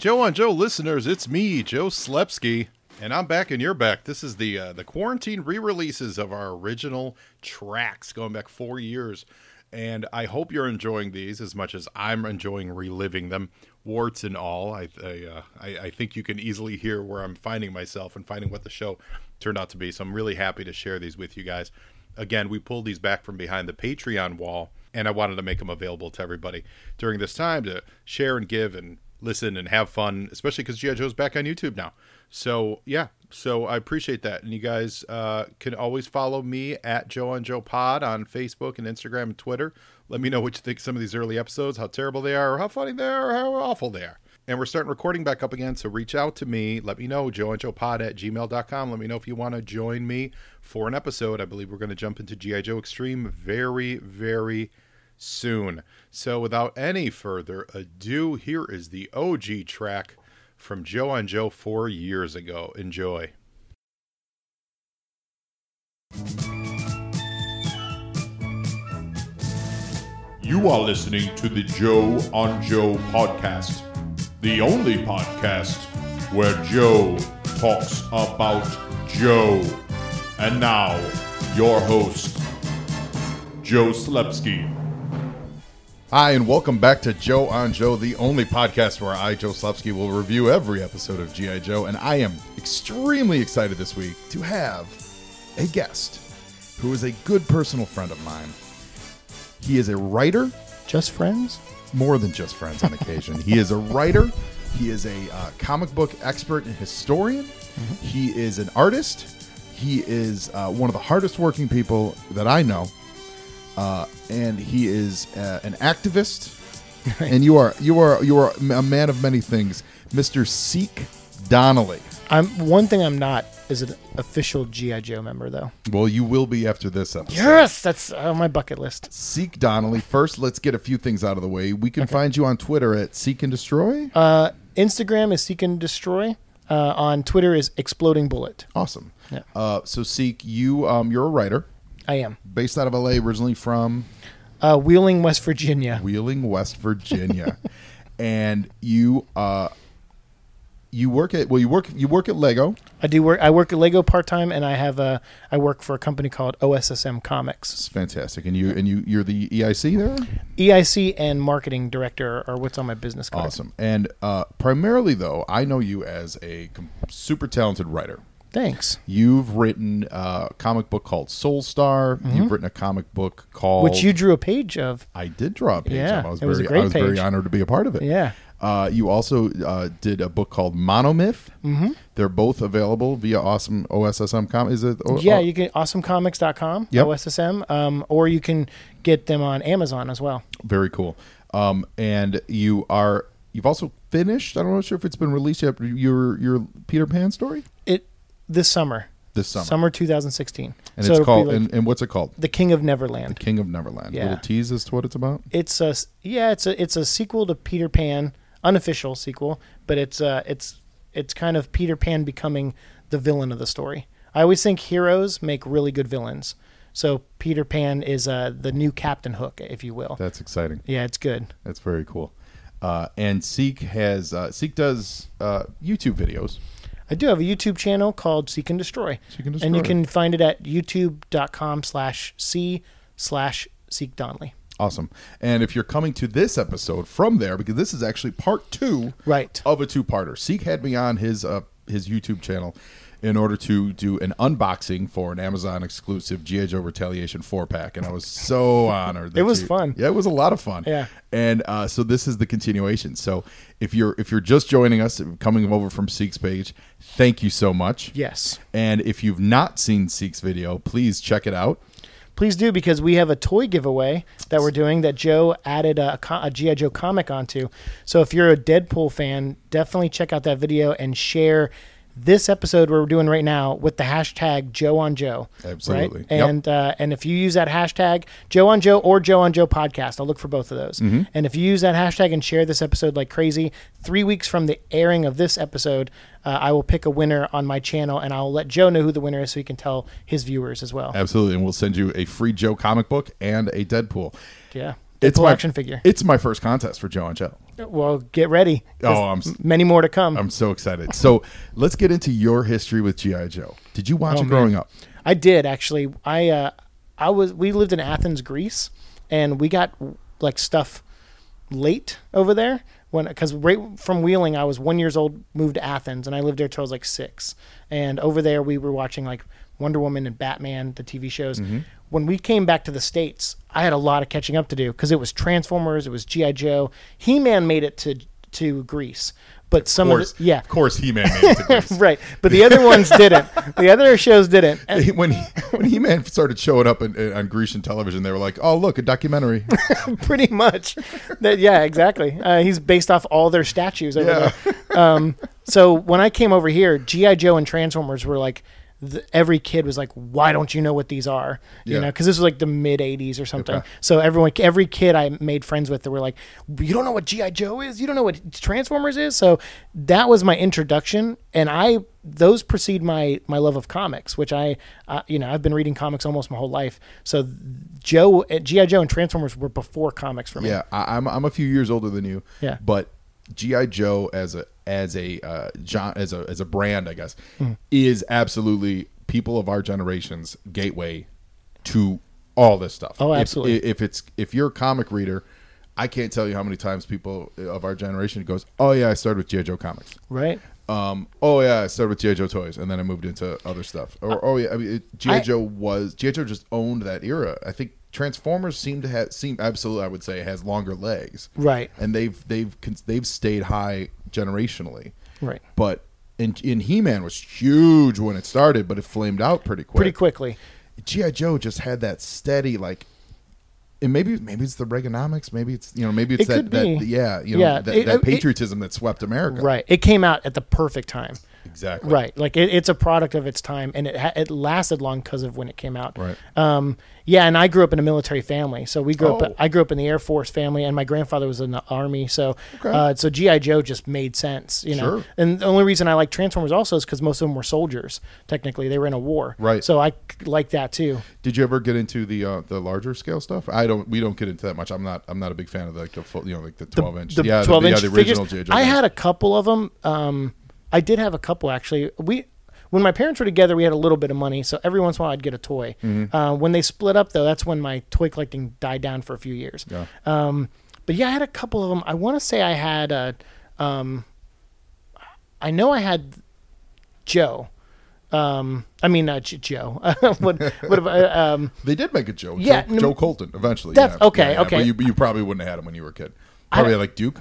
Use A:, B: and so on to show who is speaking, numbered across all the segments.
A: Joe on Joe listeners, it's me, Joe Slepsky, and I'm back and you're back. This is the uh, the quarantine re-releases of our original tracks going back four years, and I hope you're enjoying these as much as I'm enjoying reliving them, warts and all. I I, uh, I I think you can easily hear where I'm finding myself and finding what the show turned out to be. So I'm really happy to share these with you guys. Again, we pulled these back from behind the Patreon wall and I wanted to make them available to everybody during this time to share and give and listen and have fun, especially because GI Joe's back on YouTube now. So yeah, so I appreciate that, and you guys uh, can always follow me at Joe on Joe Pod on Facebook and Instagram and Twitter. Let me know what you think some of these early episodes, how terrible they are, or how funny they are, or how awful they are. And we're starting recording back up again, so reach out to me. Let me know, Joe and Joe Pod at gmail.com. Let me know if you want to join me for an episode. I believe we're going to jump into G.I. Joe Extreme very, very soon. So without any further ado, here is the OG track from Joe on Joe four years ago. Enjoy.
B: You are listening to the Joe on Joe podcast, the only podcast where Joe talks about Joe. And now, your host, Joe Slepsky.
A: Hi, and welcome back to Joe on Joe, the only podcast where I, Joe Slepsky, will review every episode of G.I. Joe. And I am extremely excited this week to have a guest who is a good personal friend of mine. He is a writer,
C: Just friends?
A: more than just friends on occasion. he is a writer, he is a uh, comic book expert and historian, he is an artist, he is uh, one of the hardest working people that I know. Uh, and he is uh, an activist, and you are you are you are a man of many things, Mister Seek Donnelly.
C: I'm one thing I'm not is an official GI Joe member though.
A: Well, you will be after this episode.
C: Yes, that's on my bucket list.
A: Seek Donnelly. First, let's get a few things out of the way. We can find you on Twitter at Seek and Destroy.
C: Uh, Instagram is Seek and Destroy. Uh, on Twitter is Exploding Bullet.
A: awesome.
C: Yeah.
A: Uh, so Seek, you um, you're a writer
C: I am.
A: based out of LA, originally from
C: Uh, Wheeling, West Virginia.
A: Wheeling, West Virginia, and you uh, you work at well you work you work at Lego.
C: I do work. I work at Lego part time, and I have a. I work for a company called OSSM Comics.
A: It's fantastic, and you and you you're the EIC there.
C: EIC and marketing director are what's on my business card.
A: Awesome, and uh, primarily though, I know you as a com- super talented writer.
C: Thanks.
A: You've written a comic book called Soul Star. You've written a comic book called
C: Mm-hmm. Which you drew a page of.
A: I did draw a page.
C: Yeah,
A: of. I was
C: it was
A: very
C: a great
A: I was very honored to be a part of it.
C: Yeah.
A: Uh, you also uh, did a book called Monomyth. Mm-hmm. They're both available via awesome OSSM com. Is it? O-
C: Yeah, you can awesomecomics.com,
A: Yep.
C: OSSM, um, or you can get them on Amazon as well.
A: very cool. Um, and you are you've also finished. I don't know sure if it's been released yet. Your your Peter Pan story
C: this summer,
A: this summer, Summer
C: 2016.
A: and
C: so
A: it's called
C: like
A: and, and what's it called?
C: The King of Neverland.
A: The King of Neverland.
C: Yeah.
A: Little tease as to what it's about.
C: It's a yeah, it's a it's a sequel to Peter Pan, unofficial sequel, but it's uh it's it's kind of Peter Pan becoming the villain of the story. I always think heroes make really good villains. So Peter Pan is uh the new Captain Hook, if you will.
A: That's exciting.
C: Yeah, it's good.
A: That's very cool. Uh, and Seek has uh, Seek does uh, YouTube videos.
C: I do have a YouTube channel called Seek and Destroy.
A: Seek and
C: And you can find it at youtube.com slash C slash Seek Donnelly.
A: Awesome. And if you're coming to this episode from there, because this is actually part two
C: Right.
A: of a two-parter. Seek had me on his uh, his YouTube channel in order to do an unboxing for an Amazon exclusive GI Joe Retaliation four pack, and I was so honored.
C: It was
A: you-
C: fun.
A: Yeah, it was a lot of fun.
C: Yeah.
A: And uh, so this is the continuation. So if you're if you're just joining us, coming over from Seek's page, thank you so much.
C: Yes.
A: And if you've not seen Seek's video, please check it out.
C: Please do because we have a toy giveaway that we're doing that Joe added a, a GI Joe comic onto. So if you're a Deadpool fan, definitely check out that video and share this episode we're doing right now with the hashtag Joe on Joe.
A: Absolutely.
C: Right?
A: Yep.
C: And uh, and if you use that hashtag Joe on Joe or Joe on Joe podcast, I'll look for both of those.
A: Mm-hmm.
C: And if you use that hashtag and share this episode like crazy, three weeks from the airing of this episode, uh, I will pick a winner on my channel and I'll let Joe know who the winner is so he can tell his viewers as well.
A: Absolutely, and we'll send you a free Joe comic book and a Deadpool.
C: Yeah.
A: It's my
C: action figure.
A: It's my first contest for Joe and Joe.
C: Well, get ready.
A: Oh, I'm s-
C: many more to come.
A: I'm so excited. So let's get into your history with GI Joe. Did you watch
C: Oh,
A: it growing up?
C: I did actually. I uh, I was we lived in Athens, Greece, and we got like stuff late over there when because right from Wheeling I was one years old, moved to Athens, and I lived there till I was like six. And over there we were watching like Wonder Woman and Batman, the TV shows.
A: Mm-hmm.
C: When we came back to the states, I had a lot of catching up to do because it was Transformers, it was GI Joe, He Man made it to to Greece, but some
A: Of
C: of,
A: course,
C: the, yeah.
A: Of course, He Man made it to Greece.
C: Right, but the other ones didn't. The other shows didn't. And-
A: when he, when He Man started showing up in, in- on Grecian television, they were like, "Oh, look, a documentary."
C: pretty much. That yeah, exactly. Uh, he's based off all their statues over
A: Yeah.
C: there. Um, so when I came over here, GI Joe and Transformers were like. The, every kid was like, "Why don't you know what these are?" You
A: Yeah.
C: know, because this was like the mid '80s or something.
A: Okay.
C: So everyone, every kid I made friends with, they were like, "You don't know what GI Joe is? You don't know what Transformers is?" So that was my introduction, and I those precede my my love of comics, which I, uh, you know, I've been reading comics almost my whole life. So Joe, GI Joe, and Transformers were before comics for me.
A: yeah, I, I'm I'm a few years older than you.
C: Yeah.
A: but GI Joe as a as a uh, John as a as a brand, I guess,
C: Hmm.
A: is absolutely people of our generation's gateway to all this stuff.
C: Oh, absolutely.
A: If, it's if you're a comic reader, I can't tell you how many times people of our generation goes, "Oh yeah, I started with GI Joe comics."
C: Right.
A: Um, oh yeah, I started with GI Joe toys, and then I moved into other stuff. Or oh yeah, I mean, it, GI Joe was GI Joe just owned that era. I think Transformers seem to have seem absolutely, I would say, has longer legs,
C: Right.
A: and they've they've they've stayed high generationally.
C: Right.
A: But in, in He Man was huge when it started, but it flamed out pretty quick.
C: Pretty quickly.
A: GI Joe just had that steady like. And maybe maybe it's the Reaganomics, maybe it's you know maybe it's
C: It
A: that, that yeah you know
C: Yeah,
A: that,
C: it-
A: that
C: it-
A: patriotism that swept America
C: Right. It came out at the perfect time.
A: Exactly
C: Right. Like it, it's a product of its time, and it ha- it lasted long because of when it came out.
A: Right.
C: Um. Yeah, and I grew up in a military family, so we grew
A: Oh.
C: up. I grew up in the Air Force family, and my grandfather was in the Army, so
A: Okay.
C: uh, so GI Joe just made sense, you know.
A: Sure.
C: And the only reason I like Transformers also is because most of them were soldiers. Technically, they were in a war.
A: Right.
C: So I like that too.
A: Did you ever get into the uh, the larger scale stuff? I don't. We don't get into that much. I'm not. I'm not a big fan of like the full, you know like the 12 inch.
C: the
A: yeah,
C: 12
A: the,
C: inch
A: yeah, the
C: figures.
A: original G.I. Joe
C: I had a couple of them. Um, I did have a couple actually. We when my parents were together, we had a little bit of money, so every once in a while I'd get a toy.
A: Mm-hmm.
C: Uh, when they split up, though, that's when my toy collecting died down for a few years.
A: Yeah.
C: Um, but yeah, I had a couple of them. I want to say I had a. Um, I know I had Joe. Um, I mean J- Joe. what? What about? Um,
A: They did make a Joe.
C: Yeah,
A: Joe, Joe Colton eventually. Yeah.
C: okay,
A: Yeah,
C: okay.
A: But you, you probably wouldn't have had him when you were a kid. Probably like Duke.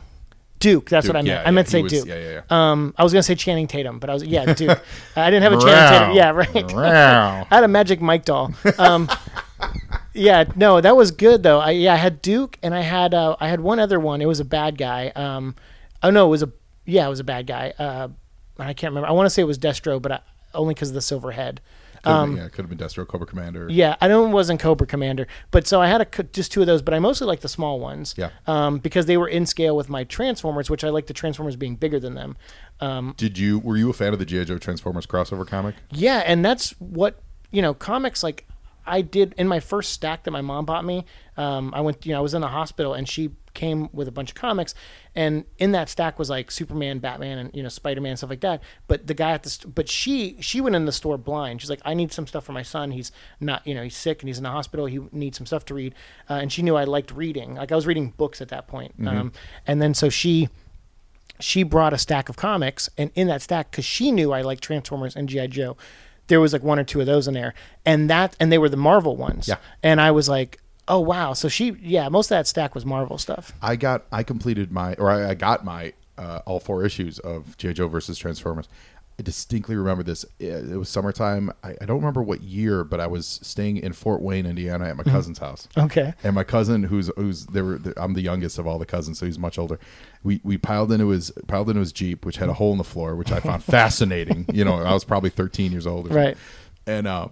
C: Duke. That's
A: Duke,
C: what I meant.
A: yeah,
C: I meant
A: yeah,
C: to say
A: was-
C: Duke.
A: yeah, yeah,
C: Um, I was gonna say Channing Tatum, but I was yeah Duke. I didn't have a Channing Tatum. Yeah, right. I had a Magic Mike doll. Um, yeah, no, that was good though. I yeah, I had Duke and I had uh, I had one other one. It was a bad guy. Um, oh no, it was a yeah, it was a bad guy. Uh, I can't remember. I want to say it was Destro, but I, only because of the silver head.
A: Could
C: Um,
A: been, yeah, could have been Destro, Cobra Commander.
C: Yeah, I know it wasn't Cobra Commander, but so I had a, just two of those, but I mostly like the small ones.
A: Yeah.
C: Um, because they were in scale with my Transformers, which I like the Transformers being bigger than them. Um,
A: Did you were you a fan of the GI Joe Transformers crossover comic?
C: Yeah, and that's what you know. Comics like I did in my first stack that my mom bought me. Um, I went, you know, I was in the hospital, and she came with a bunch of comics, and in that stack was like Superman, Batman, and you know Spider Man stuff like that. But the guy at the, st- but she she went in the store blind. She's like, I need some stuff for my son. He's not, you know, he's sick and he's in the hospital. He needs some stuff to read, uh, and she knew I liked reading. Like I was reading books at that point, um, and then so she she brought a stack of comics, and in that stack, because she knew I liked Transformers and GI Joe, there was like one or two of those in there, and that and they were the Marvel ones.
A: Yeah.
C: And I was like, oh wow. So she, yeah, most of that stack was Marvel stuff.
A: I got I completed my or I, I got my uh, all four issues of GI Joe versus Transformers. I distinctly remember this. It it was summertime. I, I don't remember what year, but I was staying in Fort Wayne, Indiana, at my cousin's house.
C: Okay.
A: And my cousin, who's who's they were, I'm the youngest of all the cousins, so he's much older. We we piled into his piled into his jeep, which had a hole in the floor, which I found fascinating. You know, I was probably 13 years old, or.
C: Right.
A: And uh,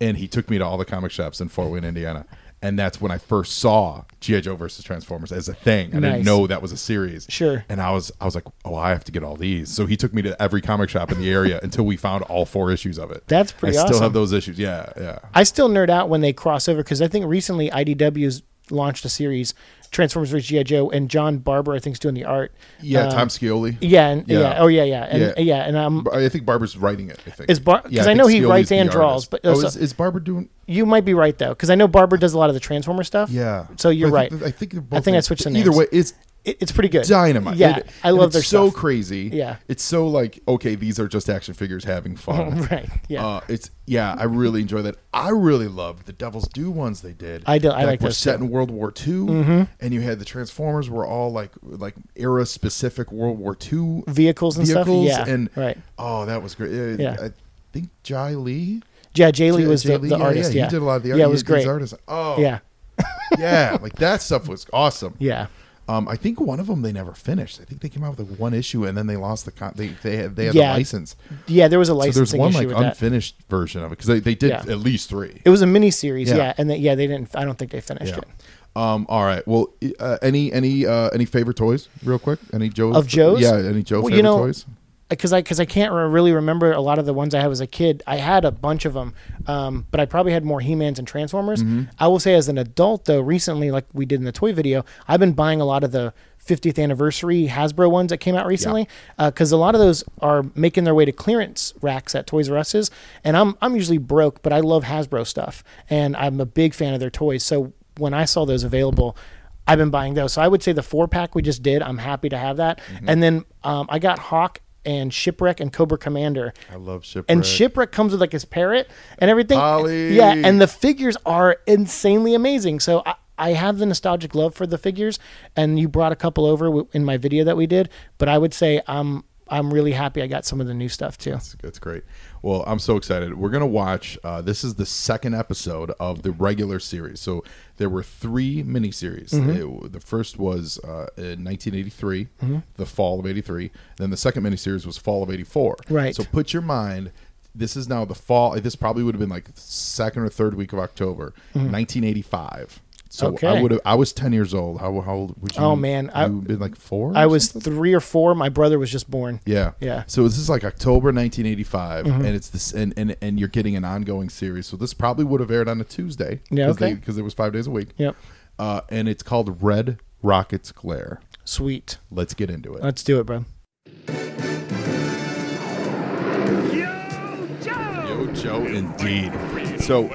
A: and he took me to all the comic shops in Fort Wayne, Indiana. And that's when I first saw GI Joe versus Transformers as a thing. I didn't know that was a series.
C: Sure.
A: And I was I was like, oh, I have to get all these. So he took me to every comic shop in the area until we found all four issues of it.
C: That's pretty
A: I still have those issues. Yeah, yeah.
C: I still nerd out when they cross over because I think recently IDW's launched a series, Transformers vs GI Joe, and John Barber I think is doing the art.
A: Yeah,
C: Um,
A: Tom Scioli.
C: Yeah, and, yeah.
A: Yeah.
C: Oh yeah, yeah, and
A: Yeah.
C: yeah, and um,
A: I think Barber's writing it. I think
C: Is Bar- 'cause
A: Yeah,
C: I
A: think
C: know he
A: Scioli's
C: writes and draws,
A: artist.
C: but-
A: oh,
C: so-
A: is, is Barber doing?
C: you might be right though, because I know Barber does a lot of the Transformer stuff.
A: Yeah.
C: So you're
A: I
C: right.
A: think- I think
C: I think I switched the
A: Either way, it's
C: It, it's pretty good.
A: dynamite.
C: Yeah,
A: And-
C: I love
A: it's
C: their
A: so
C: stuff.
A: crazy.
C: Yeah.
A: it's so like okay, these are just action figures having fun.
C: right. Yeah.
A: Uh, it's yeah, I really enjoy that. I really loved the Devil's Due ones they did.
C: I do- I
A: that
C: like
A: were set
C: too.
A: in World War II, and you had the Transformers were all like like era specific World War II
C: Vehicles and stuff. Yeah.
A: and
C: right.
A: oh, that was great. Uh,
C: Yeah.
A: I think Jae Lee,
C: Yeah. Jae Lee was
A: Jay
C: the,
A: Lee,
C: the
A: yeah,
C: artist.
A: Yeah,
C: Yeah.
A: he did a lot of the art.
C: Yeah, it was great.
A: these artists. Oh,
C: Yeah.
A: yeah, like that stuff was awesome.
C: Yeah.
A: Um, I think one of them they never finished. I think they came out with like one issue and then they lost the con- they they had they had
C: Yeah.
A: the license.
C: Yeah. There was a
A: So there's one like
C: with that.
A: unfinished version of it because they, they did
C: Yeah.
A: at least three.
C: It was a mini series.
A: Yeah.
C: Yeah. And they, yeah, they didn't. I don't think they finished it.
A: Um. All right. Well, uh, any any uh, any favorite toys, real quick? Any Joe
C: Of Joe's?
A: Yeah. Any Joe
C: Well,
A: favorite
C: you know,
A: toys?
C: Because I because I can't re- really remember a lot of the ones I had as a kid. I had a bunch of them, um, but I probably had more He-Mans and Transformers.
A: Mm-hmm.
C: I will say, as an adult, though, recently, like we did in the toy video, I've been buying a lot of the 50th anniversary Hasbro ones that came out recently because a lot of those are making their way to clearance racks at Toys R Us's, and I'm I'm usually broke, but I love Hasbro stuff, and I'm a big fan of their toys. So when I saw those available. I've been buying those. So I would say the four pack we just did, I'm happy to have that.
A: Mm-hmm.
C: And then um, I got Hawk and Shipwreck and Cobra Commander.
A: I love shipwreck.
C: And Shipwreck comes with like his parrot and everything.
A: Polly.
C: Yeah, and the figures are insanely amazing. So I, I have the nostalgic love for the figures, and you brought a couple over in my video that we did. But I would say I'm I'm really happy I got some of the new stuff too.
A: That's, that's great. Well, I'm so excited. We're gonna watch. Uh, this is the second episode of the regular series. So there were three miniseries.
C: Mm-hmm.
A: It- the first was uh, in 1983, the fall of '83. Then the second miniseries was fall of '84.
C: Right.
A: So put your mind. This is now the fall. This probably would have been like second or third week of October, 1985. So.
C: Okay.
A: I would have. I was 10 years old. How, how old would you?
C: Oh, man. I-
A: you been like four.
C: I was
A: something?
C: three or four. My brother was just born.
A: Yeah,
C: Yeah.
A: So this is like October 1985,
C: Mm-hmm.
A: and it's this, and, and and you're getting an ongoing series. So this probably would have aired on a Tuesday.
C: Yeah, okay.
A: Because it was five days a week.
C: Yep.
A: Uh, and it's called Red Rockets Glare.
C: Sweet.
A: Let's get into it.
C: Let's do it, bro.
A: Yo, Joe. Yo, Joe, indeed. So,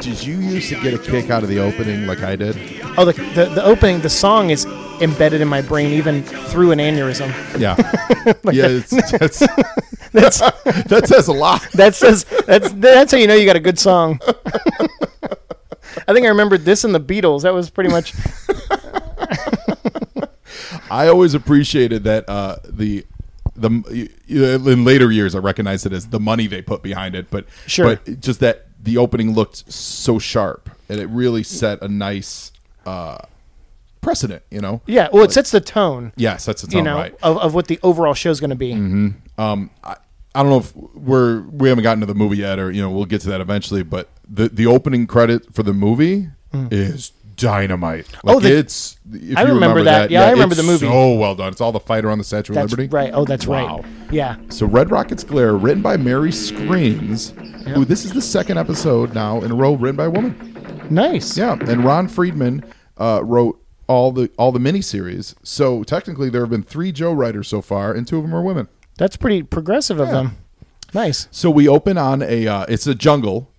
A: did you used to get a kick out of the opening like I did?
C: Oh, the, the the opening, the song is embedded in my brain even through an aneurysm.
A: Yeah. yeah. It's, that's,
C: That's
A: that says a lot.
C: that says that's that's how you know you got a good song. I think I remembered this in the Beatles. That was pretty much
A: I always appreciated that uh, the the in later years I recognized it as the money they put behind it, but
C: Sure.
A: but just that the opening looked so sharp and it really set a nice uh, precedent. You know,
C: yeah. Well, it sets the tone.
A: yes, sets the
C: You
A: tone,
C: know,
A: right.
C: of, of what the overall show's going to be.
A: Um, I, I don't know if we're we haven't gotten to the movie yet, or you know we'll get to that eventually. But the the opening credit for the movie is dynamite. Like
C: Mm. Oh, the-
A: it's if
C: I
A: you
C: remember that. Yeah, I remember the movie.
A: So well done. It's all the fighter on the Statue
C: That's
A: of Liberty.
C: right. Oh, that's
A: Wow.
C: right. Yeah.
A: So Red Rocket's Glare, written by Mary Skrenes, who this is the second episode now in a row written by a woman.
C: Nice.
A: Yeah, and Ron Friedman uh, wrote all the all the miniseries. So technically, there have been three Joe writers so far, and two of them are women.
C: That's pretty progressive of
A: Yeah.
C: them. Nice.
A: So we open on a uh, it's a jungle,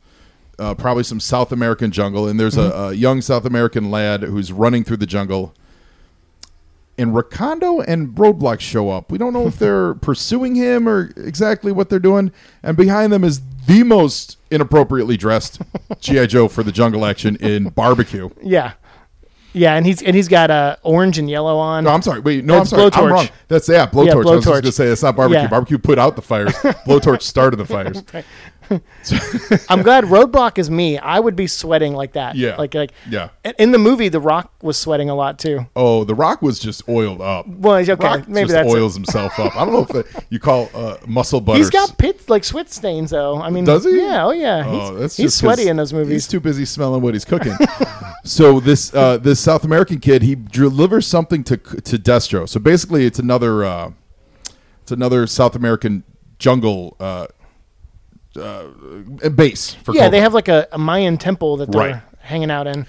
A: uh, probably some South American jungle, and there's a, a young South American lad who's running through the jungle. And Recondo and Roadblock show up. We don't know if they're pursuing him or exactly what they're doing. And behind them is the most inappropriately dressed GI Joe for the jungle action in barbecue.
C: Yeah. Yeah, and he's and he's got uh, orange and yellow on.
A: No, I'm sorry. Wait, no,
C: That's
A: I'm sorry. I'm wrong. That's yeah, blowtorch.
C: Yeah,
A: I was just going to say it's not barbecue.
C: Yeah.
A: Barbecue put out the fires. blowtorch started the fires.
C: I'm glad Roadblock is me. I would be sweating like that.
A: Yeah.
C: Like like
A: Yeah.
C: in- the movie, The Rock was sweating a lot too.
A: Oh, The Rock was just oiled up.
C: Well, okay,
A: Rock
C: maybe that's it.
A: oils himself up. I don't know if that you call uh, muscle butter.
C: He's got pit like sweat stains though. I mean,
A: Does he?
C: Yeah. Oh yeah.
A: Oh,
C: he's
A: that's
C: he's sweaty in those movies.
A: He's too busy smelling what he's cooking. so this uh, this South American kid he delivers something to to Destro. So basically, it's another uh, it's another South American jungle uh, uh, base for
C: yeah,
A: Cobra.
C: they have like a, a Mayan temple that they're
A: Right.
C: hanging out in.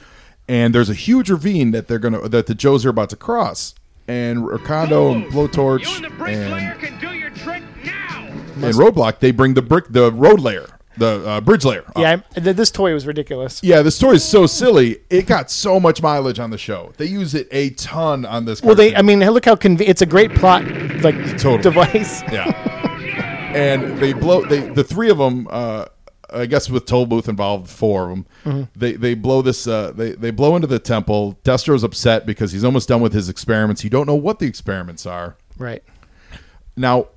A: and there's a huge ravine that they're gonna that the Joes are about to cross, and Recondo and Blowtorch
D: You and the bricklayer
A: and,
D: can do your trick now.
A: and Roadblock they bring the brick the road layer the uh, bridge layer. up.
C: Yeah, I, th- this toy was ridiculous.
A: Yeah, the story is so silly. It got so much mileage on the show. They use it a ton on this.
C: Well, they,
A: cartoon.
C: I mean, look how conve- it's a great plot like
A: Totally.
C: device.
A: Yeah. And they blow they the three of them uh I guess with Toll Booth involved, four of them.
C: Mm-hmm.
A: They they blow this. Uh, they they blow into the temple. Destro's upset because he's almost done with his experiments. You don't know what the experiments are.
C: Right.
A: Now,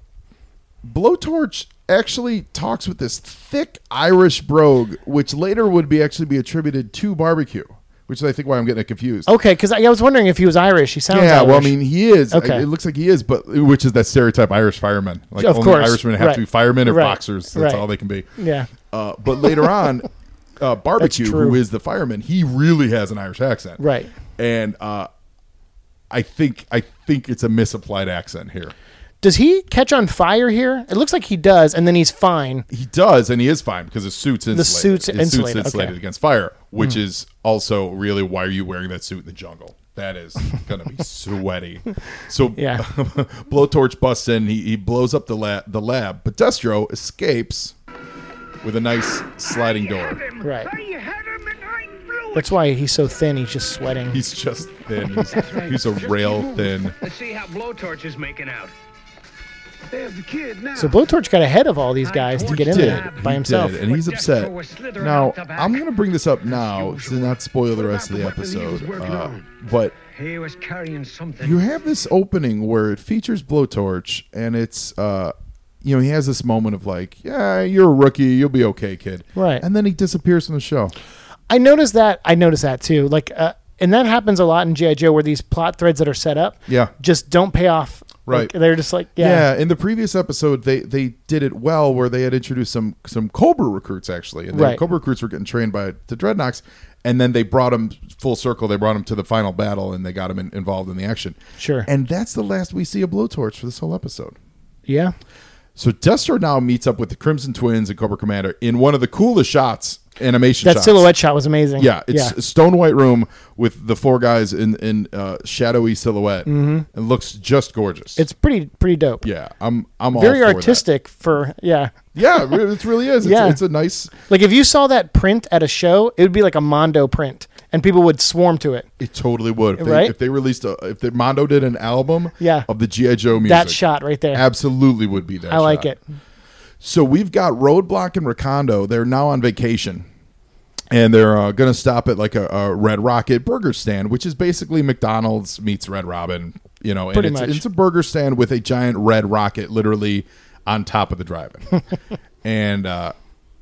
A: Blowtorch actually talks with this thick Irish brogue, which later would be actually be attributed to barbecue, which is I think why I'm getting confused.
C: Okay, because I, I was wondering if he was Irish. He sounds Irish.
A: yeah,
C: Irish.
A: well, I mean, he is.
C: Okay.
A: It looks like he is, but which is that stereotype Irish fireman. Like
C: Of
A: only
C: course.
A: Irishmen have
C: Right.
A: to be firemen or
C: Right.
A: boxers. That's
C: Right.
A: all they can be.
C: yeah.
A: Uh, but later on, uh, barbecue, who is the fireman, he really has an Irish accent.
C: Right.
A: And uh, I think I think it's a misapplied accent here.
C: Does he catch on fire here? It looks like he does, and then he's fine.
A: He does, and he is fine because his suit's insulated.
C: suit's
A: his
C: insulated,
A: suit's insulated
C: okay.
A: against fire, which hmm. is also really why are you wearing that suit in the jungle? That is gonna be sweaty. So
C: Yeah.
A: blowtorch busts in. He, he blows up the lab. The lab, but Destro escapes with a nice sliding door.
C: Right.
D: You had him and I blew it.
C: That's why he's so thin. He's just sweating.
A: He's just thin. He's, he's a rail thin.
D: Let's see how Blowtorch is making out.
C: So Blowtorch got ahead of all these guys to get in there by
A: he
C: himself.
A: did, and he's upset.
D: Destro was slithering
A: Now
D: out the back.
A: I'm going to bring this up now to not spoil the rest of the
E: What about the weapon he was
A: episode. Uh, but
D: He was carrying something.
A: you have this opening where it features blowtorch and it's uh you know he has this moment of like yeah you're a rookie you'll be okay kid
C: Right.
A: and then he disappears from the show
C: I noticed that. I noticed that too. Like, uh, and that happens a lot in GI Joe, where these plot threads that are set up,
A: Yeah.
C: just don't pay off.
A: Right.
C: Like, they're just like,
A: yeah.
C: yeah,
A: in the previous episode they they did it well where they had introduced some some cobra recruits actually and the
C: Right.
A: cobra recruits were getting trained by the dreadnoks and then they brought them full circle they brought them to the final battle and they got them in, involved in the action
C: Sure.
A: and that's the last we see of blowtorch for this whole episode
C: yeah.
A: So Destro now meets up with the Crimson Twins and Cobra Commander in one of the coolest shots, animation
C: That
A: shots.
C: silhouette shot was amazing.
A: Yeah, it's a stone white room with the four guys in in uh, shadowy silhouette. Mm-hmm. It looks just gorgeous.
C: it's pretty pretty dope.
A: yeah, I'm I'm all
C: Very
A: for that.
C: artistic for yeah.
A: Yeah, it it really is. It's,
C: Yeah.
A: it's a nice.
C: Like if you saw that print at a show, it would be like a Mondo print, and people would swarm to it.
A: It totally would. If they,
C: Right?
A: if they released a if the Mondo did an album
C: Yeah.
A: of the GI Joe music,
C: That shot right there.
A: absolutely would be that.
C: I like it.
A: So we've got Roadblock and Recondo. They're now on vacation. And they're uh, going to stop at like a, a Red Rocket burger stand, which is basically McDonald's meets Red Robin. You know, and
C: Pretty
A: it's,
C: much.
A: it's a burger stand with a giant red rocket literally on top of the drive-in. and uh,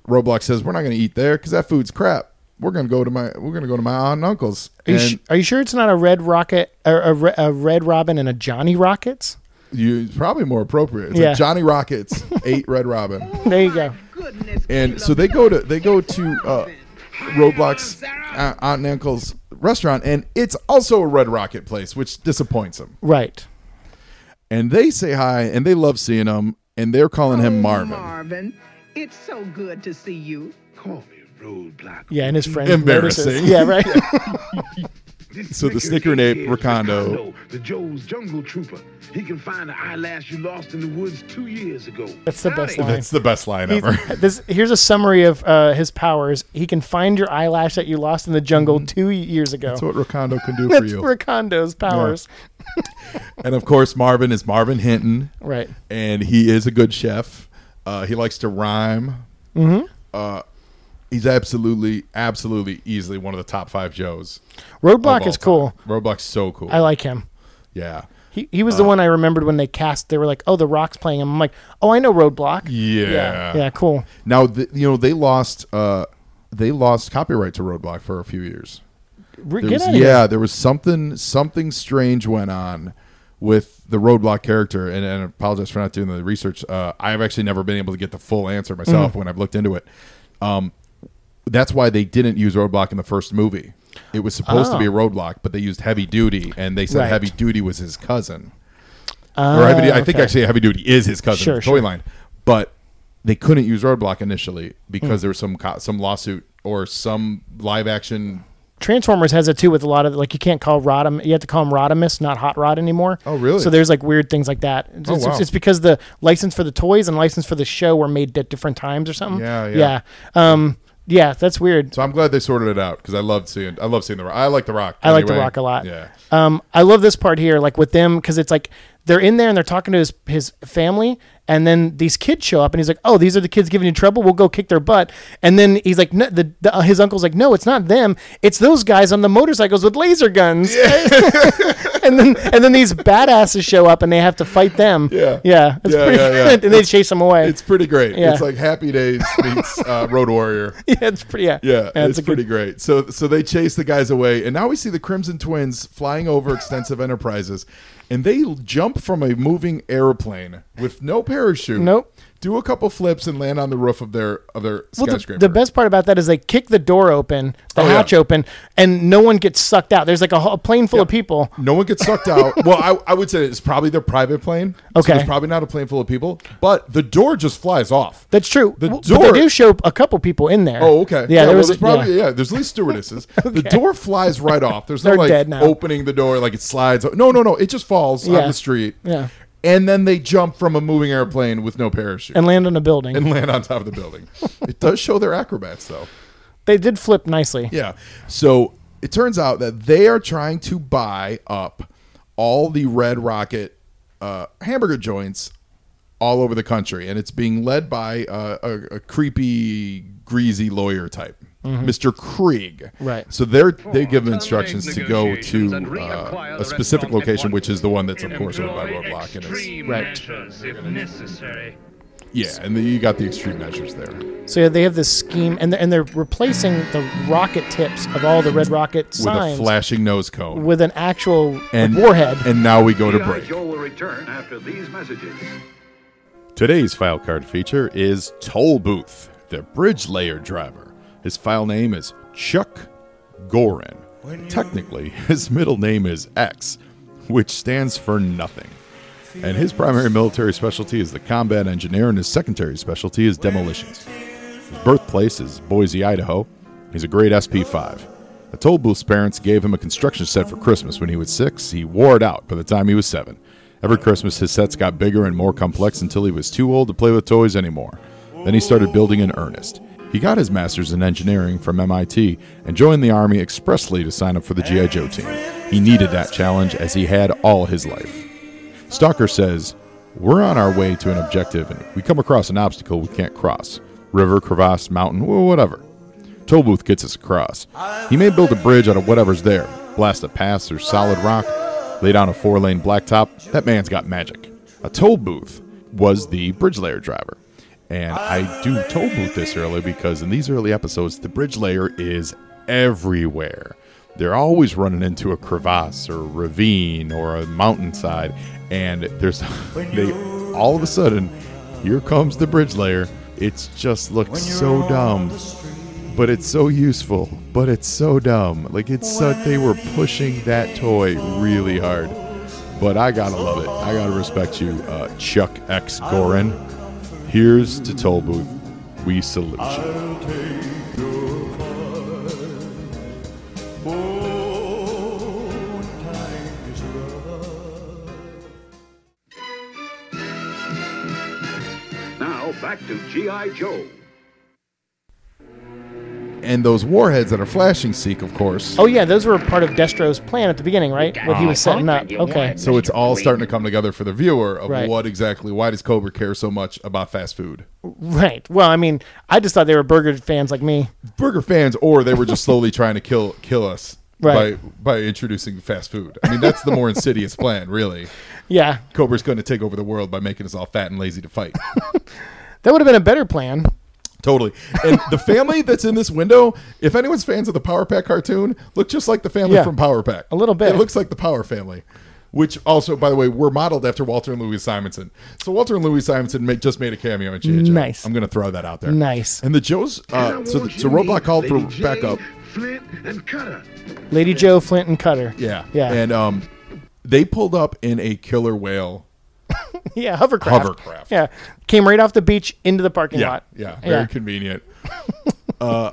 A: Roadblock says, "We're not going to eat there because that food's crap. We're going to go to my we're going to go to my aunt and uncle's."
C: Are you, sh- are you sure it's not a red rocket, or a, re- a red robin and a Johnny Rockets?
A: you it's probably more appropriate. It's
C: Yeah.
A: like Johnny Rockets ate Red Robin.
C: There you go.
E: Goodness.
A: and so they go to they go to uh, Roadblock's uh, Aunt and Uncle's restaurant, and it's also a Red Rocket place, which disappoints them.
C: Right.
A: And they say hi, and they love seeing him, and they're calling him
F: Oh,
A: Marvin.
F: Marvin, it's so good to see you.
E: Call me Roadblock.
C: Yeah, and his friend
A: Embarrassing.
C: notices. Yeah, right.
E: This
A: So the
E: snicker
A: snicker named
E: is The Joe's Jungle Trooper. He can find the eyelash you lost in the woods two years ago.
C: That's the best line.
A: That's the best line
C: He's-
A: ever.
C: this, here's a summary of uh, his powers. He can find your eyelash that you lost in the jungle two years ago.
A: Mm-hmm. That's what Recondo can do for
C: That's
A: you.
C: Recondo's powers.
A: And of course, Marvin is Marvin Hinton,
C: Right.
A: and he is a good chef. Uh, he likes to rhyme. Mm-hmm. Uh, he's absolutely, absolutely, easily one of the top five Joes.
C: Roadblock is cool.
A: Roadblock's so cool.
C: I like him.
A: Yeah.
C: He, he was
A: Uh,
C: the one I remembered when they cast. They were like, "Oh, The Rock's playing him." I'm like, "Oh, I know Roadblock."
A: Yeah.
C: yeah, yeah, cool.
A: Now, th you know, they lost. Uh, they lost copyright to Roadblock for a few years.
C: Re-
A: There was-
C: out of here.
A: yeah, there was something something strange went on with the Roadblock character, and, and I apologize for not doing the research. Uh, I've actually never been able to get the full answer
C: Mm-hmm.
A: myself when I've looked into it. Um, that's why they didn't use Roadblock in the first movie. It was supposed to be a Roadblock, but they used Heavy Duty, and they said
C: Oh. Right.
A: Heavy Duty was his cousin.
C: Uh,
A: or heavy, I think
C: okay.
A: actually Heavy Duty is his cousin
C: Sure,
A: the
C: sure.
A: toy line, but they couldn't use Roadblock initially because there was some co- some lawsuit or some live action
C: Transformers has it too with a lot of like you can't call Rodam you have to call him Rodimus, not Hot Rod anymore.
A: Oh, really?
C: So there's like weird things like that. It's,
A: Oh,
C: it's-
A: wow.
C: it's because the license for the toys and license for the show were made at different times or something.
A: Yeah, yeah.
C: Yeah. Um, yeah, that's weird.
A: So I'm glad they sorted it out because I loved seeing. I love seeing the. Rock. I like the Rock.
C: I like The. Rock a lot.
A: Yeah.
C: Um, I love this part here, like with them, because it's like they're in there and they're talking to his his family, and then these kids show up, and he's like, "Oh, these are the kids giving you trouble. We'll go kick their butt." And then he's like, no, the, the uh, his uncle's like, "No, it's not them. It's those guys on the motorcycles with laser guns." and then and then these badasses show up, and they have to fight them.
A: Yeah.
C: yeah, it's
A: Yeah,
C: pretty
A: yeah, yeah.
C: and they chase them away.
A: It's pretty great.
C: Yeah.
A: It's like Happy Days meets uh, Road Warrior.
C: yeah, it's pretty. Yeah,
A: Yeah,
C: it's
A: it's pretty
C: good.
A: great. So so they chase the guys away, and now we see the Crimson Twins flying over extensive enterprises, and they jump from a moving airplane with no parachute.
C: Nope.
A: Do a couple flips and land on the roof of their of their
C: Well, the,
A: skyscraper.
C: the best part about that is they kick the door open, the
A: Oh, yeah.
C: hatch open, and no one gets sucked out. There's like a, a plane full of people.
A: No one gets sucked out. well, I, I would say it's probably their private plane.
C: Okay.
A: So there's probably not a plane full of people, but the door just flies off.
C: That's true.
A: The
C: Well,
A: door-
C: they do show a couple people in there.
A: Oh, okay.
C: Yeah, there
A: well,
C: was
A: there's probably
C: yeah.
A: yeah. There's at least stewardesses. The door flies right off. There's no like opening the door like it slides. No, no, no. It just falls
C: Yeah.
A: on the street.
C: Yeah.
A: And then they jump from a moving airplane with no parachute
C: and land on a building.
A: and land on top of the building. it does show they're acrobats though.
C: they did flip nicely.
A: Yeah. So it turns out that they are trying to buy up all the Red Rocket uh, hamburger joints all over the country, and it's being led by uh, a, a creepy, greasy lawyer type, Mr. Krieg.
C: Mm-hmm. Right.
A: So they're they give them instructions to go to uh, a specific location, which is the one that's of course owned by Roadblock and it's
C: Right.
D: measures if necessary.
A: yeah, and then you got the extreme measures there.
C: So yeah, they have this scheme, and they're, and they're replacing the rocket tips of all the Red Rocket
A: With a flashing nose cone.
C: with an actual
A: and
C: warhead.
A: And now we go to break.
E: Joe will return after these messages.
B: Today's file card feature is Toll Booth, the bridge layer driver. His file name is Chuck Goren. Technically, his middle name is X, which stands for nothing. And his primary military specialty is the combat engineer, and his secondary specialty is demolitions. His birthplace is Boise, Idaho. He's a grade SP 5. The toll booth's parents gave him a construction set for Christmas when he was six. He wore it out by the time he was seven. Every Christmas, his sets got bigger and more complex until he was too old to play with toys anymore. Then he started building in earnest. He got his master's in engineering from MIT and joined the Army expressly to sign up for the G.I. Joe team. He needed that challenge as he had all his life. Stalker says, We're on our way to an objective and we come across an obstacle we can't cross river, crevasse, mountain, whatever. Tollbooth gets us across. He may build a bridge out of whatever's there, blast a pass through solid rock, lay down a four lane blacktop. That man's got magic. A toll booth was the bridge layer driver. And I do toll booth this early because in these early episodes, the bridge layer is everywhere. They're always running into a crevasse or a ravine or a mountainside, and there's they all of a sudden here comes the bridge layer. It's just looks so dumb, but it's so useful. But it's so dumb. Like it's so they were pushing that toy really hard. But I gotta love it. I gotta respect you, uh, Chuck X Goren. Here's to Toll Booth. We salute you.
E: Now back to G.I. Joe.
A: And those warheads that are flashing seek, of course.
C: Oh yeah, those were part of Destro's plan at the beginning, right? What he was setting up. Okay.
A: So it's all starting to come together for the viewer of
C: Right.
A: what exactly why does Cobra care so much about fast food?
C: Right. Well, I mean, I just thought they were burger fans like me.
A: Burger fans, or they were just slowly trying to kill kill us
C: Right.
A: by by introducing fast food. I mean, that's the more insidious plan, really.
C: Yeah.
A: Cobra's going to take over the world by making us all fat and lazy to fight.
C: That would have been a better plan.
A: Totally. And the family that's in this window, if anyone's fans of the Power Pack cartoon, look just like the family
C: Yeah.
A: from Power Pack.
C: A little bit.
A: It looks like the Power family. Which also, by the way, were modeled after Walter and Louise Simonson. So Walter and Louise Simonson make, just made a cameo in G.I. Joe.
C: Nice.
A: I'm going to throw that out there.
C: Nice.
A: And the Joes, uh, so,
E: want
A: so
E: you
A: Roadblock's
E: meet
A: called for
E: Lady
A: backup.
E: Flint and Cutter.
C: Lady Joe, Flint, and Cutter.
A: Yeah.
C: Yeah.
A: And um, they pulled up in a killer whale.
C: Yeah, hovercraft.
A: Hovercraft.
C: Yeah. Came right off the beach into the parking
A: Yeah.
C: lot.
A: Yeah. Very convenient.
C: uh,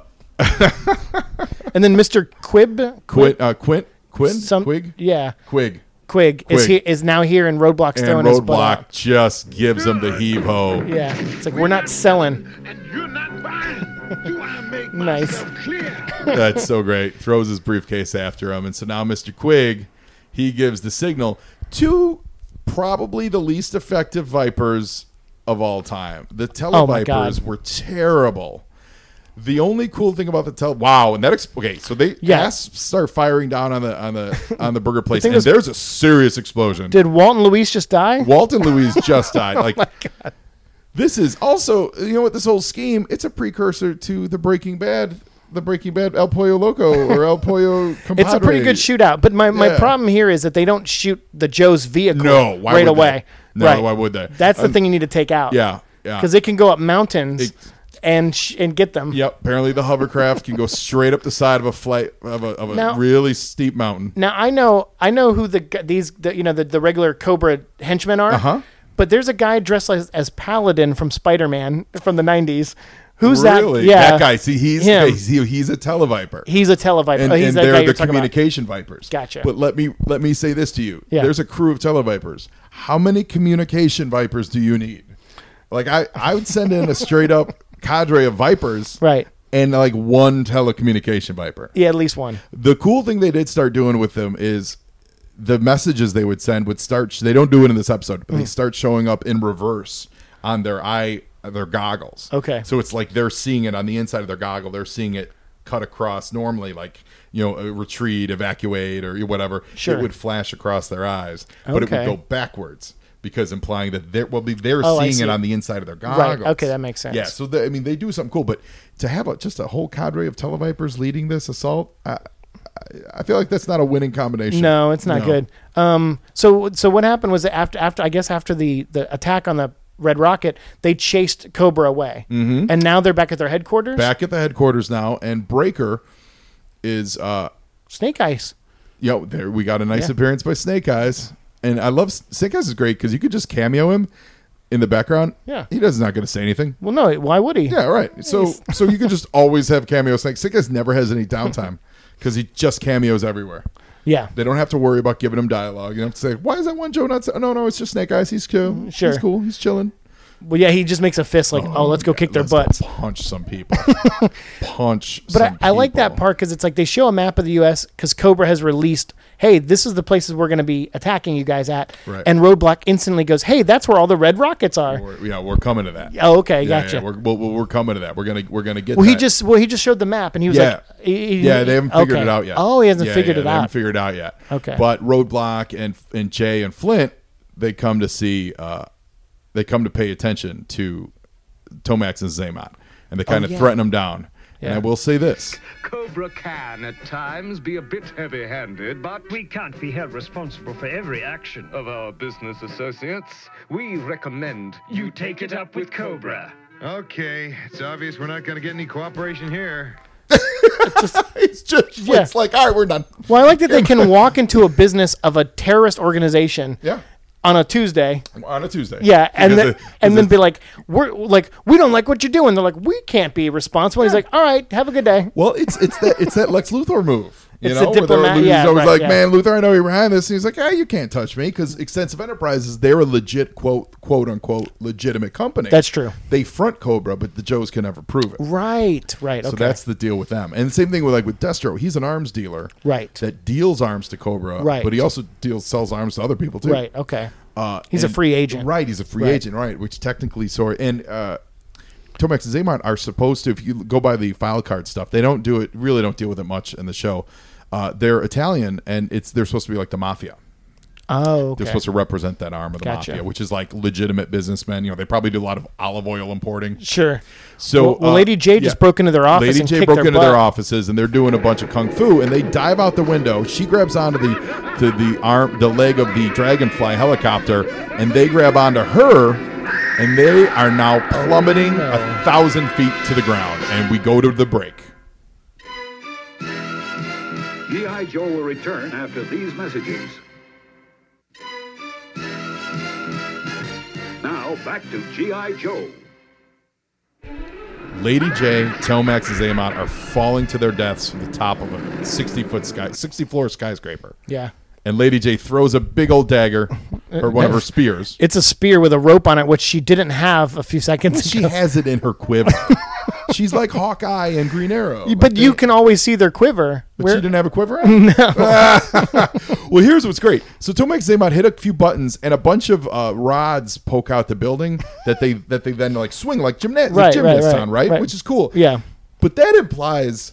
C: and then Mr. Quib,
A: Quint, uh, Quint, Quinn,
C: some,
A: Quig,
C: yeah,
A: Quig,
C: Quig, is
A: Quig.
C: he is now here in Roadblock's
A: and
C: throwing his butt
A: Roadblock
C: out.
A: just gives them the heave ho.
C: Yeah, it's like we're not selling.
G: And you're not buying. Do I make
C: Nice.
G: clear?
A: That's so great. Throws his briefcase after him, and so now Mr. Quig, he gives the signal to probably the least effective Vipers of all time. The
C: Oh
A: Televipers
C: God.
A: were terrible. The only cool thing about the tele wow, and that okay, so they
C: Yeah.
A: asps start firing down on the on the on the burger place, and
C: was-
A: there's a serious explosion.
C: Did Walton Luis just die?
A: Walton Louise just died.
C: Oh
A: Like this is also you know what this whole scheme. It's a precursor to the Breaking Bad, the Breaking Bad El Pollo Loco or El Pollo. Compadre.
C: It's a pretty good shootout, but my, my problem here is that they don't shoot the Joe's vehicle
A: No,
C: right
A: would they?
C: away.
A: No,
C: right.
A: why would they?
C: That's the
A: Um,
C: thing you need to take out.
A: Yeah, yeah.
C: because it can go up mountains
A: It-
C: and sh- and get them.
A: Yep. Apparently, the hovercraft can go straight up the side of a flight of a, of a
C: Now-
A: really steep mountain.
C: Now I know I know who the these the, you know the, the regular Cobra henchmen are.
A: Uh-huh.
C: But there's a guy dressed as, as Paladin from Spider-Man from the '90s. Who's
A: really?
C: that? Yeah,
A: that guy. See, he's
C: Him.
A: he's, he- he's a televiper.
C: He's a televiper.
A: and,
C: oh, he's
A: and they're the
C: talking about.
A: communication vipers.
C: Gotcha.
A: But let me let me say this to you.
C: Yeah.
A: There's a crew of televipers. How many communication vipers do you need? Like I, I would send in a straight up cadre of vipers.
C: Right.
A: And like one telecommunication viper.
C: Yeah, at least one.
A: The cool thing they did start doing with them is the messages they would send would start. They don't do it in this episode, but they
C: Mm.
A: start showing up in reverse on their eye, their goggles.
C: Okay.
A: So it's like they're seeing it on the inside of their goggle. They're seeing it cut across normally, like you know, retreat, evacuate, or whatever.
C: Sure.
A: It would flash across their eyes, but it would go backwards. Because implying that they're well, they're
C: Oh,
A: seeing
C: see.
A: it on the inside of their goggles.
C: okay, that makes sense.
A: Yeah, so they, I mean, they do something cool, but to have a, just a whole cadre of televipers leading this assault, I, I, I feel like that's not a winning combination.
C: No, it's not
A: No.
C: good. Um, so so what happened was that after after I guess after the the attack on the Red Rocket, they chased Cobra away, mm-hmm. and now they're back at their headquarters.
A: Back at the headquarters now, and Breaker is, uh,
C: Snake Eyes.
A: yo, there we got a nice
C: Yeah.
A: appearance by Snake Eyes, and I love Snake Eyes is great because you could just cameo him in the background.
C: Yeah.
A: he does not going to say anything.
C: Well, no, why would he?
A: Yeah, right. So so you could just always have cameo Snake. Snake Eyes never has any downtime because he just cameos everywhere.
C: Yeah.
A: They don't have to worry about giving him dialogue. You don't have to say, "Why is that one Joe not?" No, no, it's just Snake Eyes. He's cool.
C: Sure.
A: he's cool. He's chilling.
C: Well, yeah, he just makes a fist like, oh, let's go kick their butts.
A: punch some people. punch.
C: But I, I like that part because it's like they show a map of the U.S. because Cobra has released, hey, this is the places we're going to be attacking you guys at.
A: Right.
C: And Roadblock instantly goes, hey, that's where all the red rockets are.
A: We're, yeah, we're coming to that.
C: Oh, okay,
A: Yeah,
C: gotcha.
A: yeah, we're, we're, we're coming to that. We're gonna we're gonna get.
C: well, he just well he just showed the map and he was
A: Yeah.
C: like, he-
A: yeah, they haven't figured
C: okay.
A: it out yet.
C: Oh, he hasn't
A: Yeah,
C: figured
A: yeah,
C: it
A: they haven't
C: out.
A: figured it out yet.
C: Okay.
A: But Roadblock and and Jay and Flint, they come to see. Uh, they come to pay attention to Tomax and Xamot, and they oh, kind of
C: Oh, yeah.
A: threaten them down. And
C: Yeah.
A: I will say this:
D: Cobra can at times be a bit heavy handed, but
H: We can't be held responsible for every action.
D: of our business associates, we recommend
H: You take it up with Cobra.
B: Okay, it's obvious we're not going to get any cooperation here.
A: it's just
C: Yeah.
A: it's like all right, we're done.
C: Well, I like that they can walk into a business of a terrorist organization
A: Yeah,
C: on a Tuesday.
A: on a Tuesday.
C: Yeah, and
A: Because
C: then
A: the-
C: and then be like, we're like, we don't like what you're doing. They're like, we can't be responsible. He's like, all right, have a good day.
A: Well, it's it's that it's that Lex Luthor move. You
C: It's
A: know, they're-
C: diplomat-
A: he's
C: yeah,
A: always
C: right,
A: like,
C: yeah.
A: "Man, Luthor, I know you're behind this." And he's like, "Ah, you can't touch me," because Extensive Enterprises, they're a legit quote quote unquote legitimate company.
C: That's true.
A: They front Cobra, but the Joes can never prove it.
C: Right, right.
A: So
C: Okay.
A: that's the deal with them. And the same thing with like with Destro. He's an arms dealer,
C: Right.
A: That deals arms to Cobra,
C: Right.
A: But he also deals sells arms to other people too,
C: right. Okay.
A: Uh,
C: He's a free agent.
A: right? He's a free
C: Right.
A: agent, right? Which technically, sorry, and uh, Tomax and Xamot are supposed to. If you go by the file card stuff, they don't do it. Really, don't deal with it much in the show. Uh, they're Italian, and it's they're supposed to be like the mafia.
C: Oh, okay.
A: They're supposed to represent that arm of the
C: Gotcha.
A: mafia, which is like legitimate businessmen. You know, they probably do a lot of olive oil importing.
C: Sure.
A: So,
C: well, well,
A: uh,
C: Lady J just broke into their office
A: Lady
C: and
A: J
C: kicked
A: broke
C: their
A: into
C: butt.
A: their offices and they're doing a bunch of kung fu and they dive out the window. She grabs onto the to the arm the leg of the dragonfly helicopter and they grab onto her and they are now plummeting
C: Oh,
A: a thousand feet to the ground. And we go to the break.
I: G.I. Joe will return after these messages. Now, back to G.I. Joe.
A: Lady Jaye, Tomax, and Xamot are falling to their deaths from the top of a 60 foot sky, 60 floor skyscraper.
C: Yeah.
A: And Lady Jaye throws a big old dagger, uh, or one of her spears.
C: It's a spear with a rope on it, which she didn't have a few seconds ago.
A: She
C: ago.
A: has it in her quiver. She's like Hawkeye and Green Arrow.
C: but
A: Like
C: you can always see their quiver.
A: But
C: Where-
A: she didn't have a quiver? No. well, here's what's great. So Tomax Xamot hit a few buttons, and a bunch of uh, rods poke out the building that they that they then like swing like gymnast,
C: Right,
A: gymnasts
C: right, right,
A: on, right. Which is cool.
C: Yeah.
A: But that implies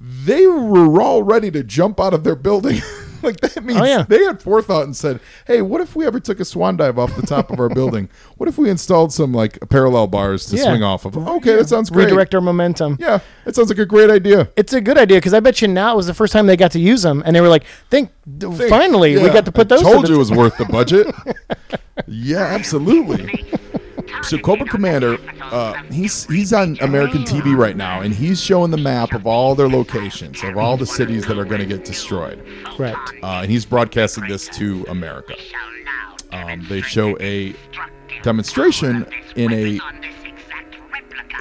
A: they were all ready to jump out of their building. like that means
C: Oh, yeah.
A: they had forethought and said, "Hey, what if we ever took a swan dive off the top of our building? What if we installed some like parallel bars to
C: Yeah.
A: swing off of? Okay, that sounds great.
C: redirect our momentum.
A: Yeah, that sounds like a great idea.
C: It's a good idea because I bet you now it was the first time they got to use them, and they were like, "Think, finally, we got to put
A: I
C: those." to
A: Told
C: the-
A: you it was worth the budget. yeah, absolutely. So Cobra Commander, uh, he's he's on American TV right now, and he's showing the map of all their locations of all the cities that are going to get destroyed.
C: Right.
A: Uh, and he's broadcasting this to America. Um, they show a demonstration in a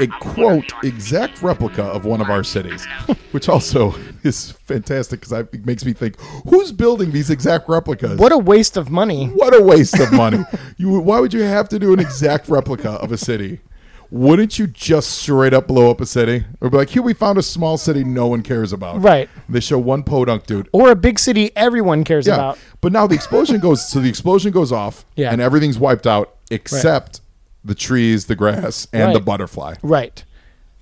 A: a quote exact replica of one of our cities, which also is fantastic because it makes me think, who's building these exact replicas?
C: What a waste of money.
A: What a waste of money! you, why would you have to do an exact replica of a city? Wouldn't you just straight up blow up a city, or be like, "Here, we found a small city no one cares about."
C: Right.
A: They show one podunk dude.
C: Or a big city everyone cares
A: Yeah,
C: about.
A: but now the explosion goes. So the explosion goes off,
C: Yeah.
A: and everything's wiped out except the trees, the grass, and the butterfly.
C: Right.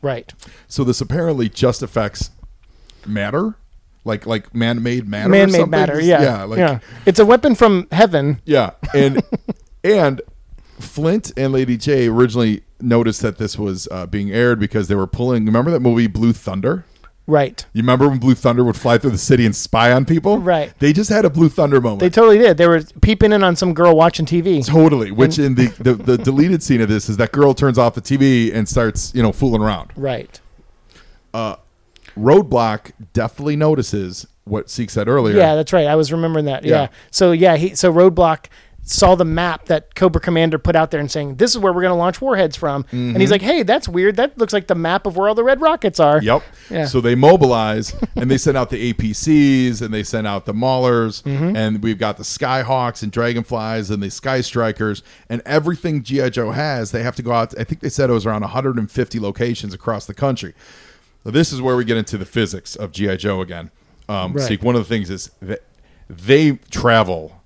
C: Right.
A: So this apparently just affects matter, like like man-made matter.
C: Man-made
A: something?
C: matter. Yeah.
A: yeah, like,
C: yeah. It's a weapon from heaven.
A: Yeah, and and Flint and Lady Jaye originally noticed that this was uh, being aired because they were pulling. Remember that movie Blue Thunder?
C: Right.
A: You remember when Blue Thunder would fly through the city and spy on people?
C: Right.
A: They just had a Blue Thunder moment.
C: They totally did. They were peeping in on some girl watching TV.
A: Totally. Which in the, the the deleted scene of this is that girl turns off the TV and starts you know fooling around.
C: Right.
A: Uh, Roadblock definitely notices what Seek said earlier.
C: Yeah, that's right. I was remembering that. Yeah.
A: Yeah.
C: So yeah, he so Roadblock saw the map that Cobra Commander put out there and saying, "This is where we're going to launch warheads from." And he's like, "Hey, that's weird. That looks like the map of where all the red rockets are."
A: Yep.
C: Yeah.
A: So they mobilize and they send out the APCs and they send out the Maulers
C: Mm-hmm.
A: and we've got the Skyhawks and Dragonflies and the Sky Strikers and everything GI Joe has. They have to go out. I think they said it was around 150 locations across the country. So this is where we get into the physics of GI Joe again. Um,
C: Right.
A: See, one of the things is that they travel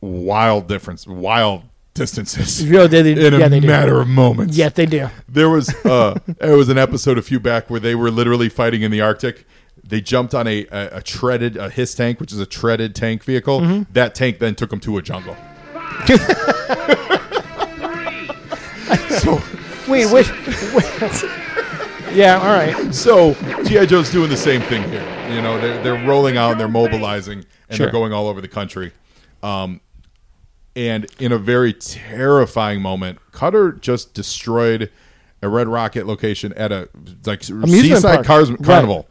A: wild difference, wild distances.
C: Yeah, they- they-
A: in a
C: yeah, they do.
A: matter of moments.
C: Yes, they do.
A: There was uh, there was an episode a few back where they were literally fighting in the Arctic. They jumped on a a, a treaded a his tank, which is a treaded tank vehicle.
C: Mm-hmm.
A: That tank then took them to a jungle. so
C: Wait, wait. wait. yeah. All right.
A: so GI Joe's doing the same thing here. You know, they're they're rolling out and they're mobilizing and
C: Sure.
A: they're going all over the country. Um, and in a very terrifying moment, Cutter just destroyed a Red Rocket location at a like Seaside
C: park.
A: Cars
C: Right.
A: Carnival.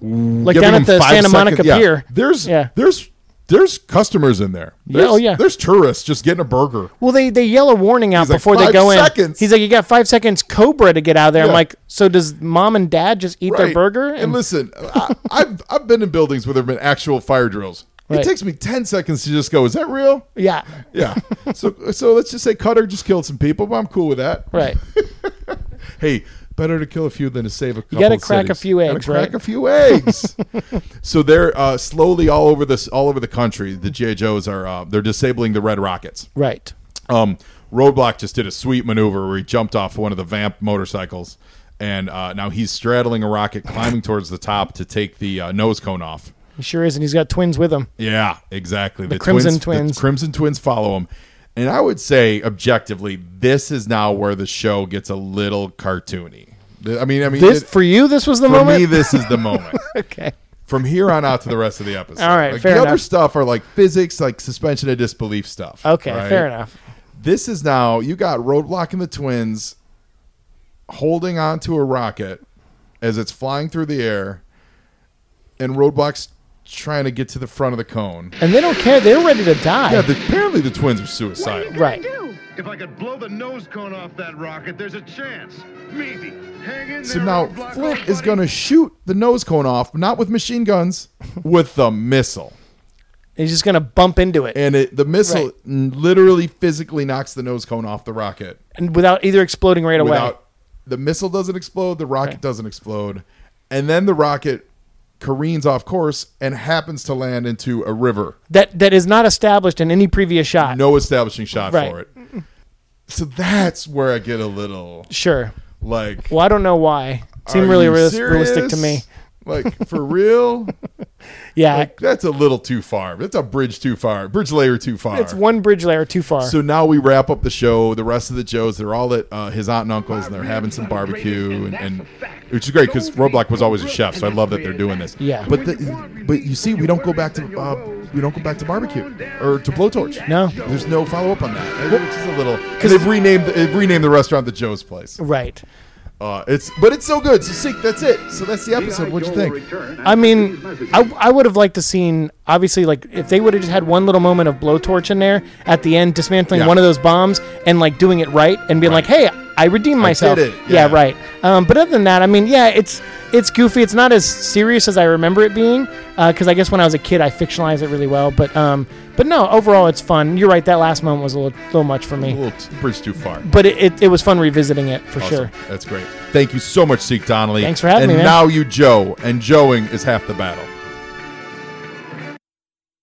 C: Like down at the Santa Monica
A: yeah.
C: Pier.
A: There's
C: Yeah.
A: there's there's customers in there.
C: Yeah, oh,
A: There's,
C: oh, yeah.
A: There's tourists just getting a burger.
C: Well, they they yell a warning out
A: He's like,
C: before they
A: "Five
C: go in. He's like, "You got five seconds, Cobra, to get out of there." I'm like, "So does mom and dad just eat their
A: Right.
C: burger?"
A: And, listen, I, I've I've been in buildings where there've been actual fire drills.
C: Right.
A: It takes me ten seconds to just go. Is that real?
C: yeah,
A: Yeah. so so let's just say Cutter just killed some people, but I'm cool with that.
C: right.
A: Hey, better to kill a few than to save a couple.
C: gotta crack a
A: cities.
C: few
A: Gotta
C: eggs,
A: crack
C: right?
A: a few eggs. so they're uh, slowly all over this, all over the country. The GI Joes are uh, they're disabling the Red Rockets.
C: Right.
A: Um, Roadblock just did a sweet maneuver where he jumped off one of the Vamp motorcycles, and uh, now he's straddling a rocket, climbing towards the top to take the uh, nose cone off.
C: He sure is, and he's got twins with him.
A: Yeah, exactly. The,
C: Crimson
A: twins,
C: Twins.
A: The Crimson Twins follow him. And I would say objectively, this is now where the show gets a little cartoony. I mean, I mean,
C: This
A: it-
C: for you, this was the
A: for
C: moment.
A: me, this is the moment.
C: okay.
A: From here on out to the rest of the episode.
C: All right,
A: like,
C: fair
A: the other stuff are like physics, like suspension of disbelief stuff.
C: Okay.
A: right?
C: Fair enough.
A: This is now you got Roadblock and the twins holding on to a rocket as it's flying through the air, and Roadblock's trying to get to the front of the cone.
C: And they don't care. They're ready to die.
A: Yeah, the, apparently the twins are suicidal.
C: right.
F: Do?
B: If I could blow the nose cone off that rocket, there's a chance. Maybe. Hang in
A: So
B: there,
A: now
B: roadblock,
A: Flint is
B: buddy.
A: going to shoot the nose cone off, not with machine guns, with the missile.
C: He's just gonna bump into it,
A: And it, the missile
C: Right.
A: n- literally physically knocks the nose cone off the rocket.
C: and without either exploding right away.
A: Without the missile doesn't explode, the rocket
C: Okay.
A: doesn't explode, and then the rocket careens off course and happens to land into a river.
C: That that is not established in any previous shot.
A: No establishing shot
C: Right.
A: for it. So that's where I get a little
C: Sure.
A: like.
C: Well, I don't know why.
A: are
C: Seemed really
A: you
C: realis- realistic to me.
A: serious? Like for real?
C: Yeah,
A: like that's a little too far. That's a bridge too far. Bridge layer too far.
C: it's one bridge layer too far.
A: So now we wrap up the show. The rest of the Joes, they're all at uh, his aunt and uncle's, and they're having some barbecue, and, and which is great because Roadblock was always a chef, so I love that they're doing this.
C: Yeah.
A: But the, but you see, we don't go back to uh, we don't go back to barbecue or to blowtorch.
C: No.
A: there's no follow up on that, which is a little because they've renamed they've renamed the restaurant the Joe's Place.
C: right.
A: Uh, it's but it's so good. So see, that's it. So that's the episode. What'd you think?
C: I mean, I, I would have liked to seen obviously like if they would have just had one little moment of blowtorch in there at the end, dismantling
A: Yeah.
C: one of those bombs and like doing it right and being like, hey, I redeemed myself.
A: Did it,
C: Yeah,
A: yeah.
C: right. Um, but other than that, I mean, yeah, it's it's goofy. It's not as serious as I remember it being because I guess when I was a kid, I fictionalized it really well. But um, but no, overall, it's fun. You're right. That last moment was a little, little much for me.
A: A little t- bridge too far.
C: But it, it, it was fun revisiting it for
A: Awesome.
C: sure.
A: That's great. Thank you so much, Seek Donnelly.
C: Thanks for having
A: and
C: me, man.
A: now you Joe, and Joeing is half the battle.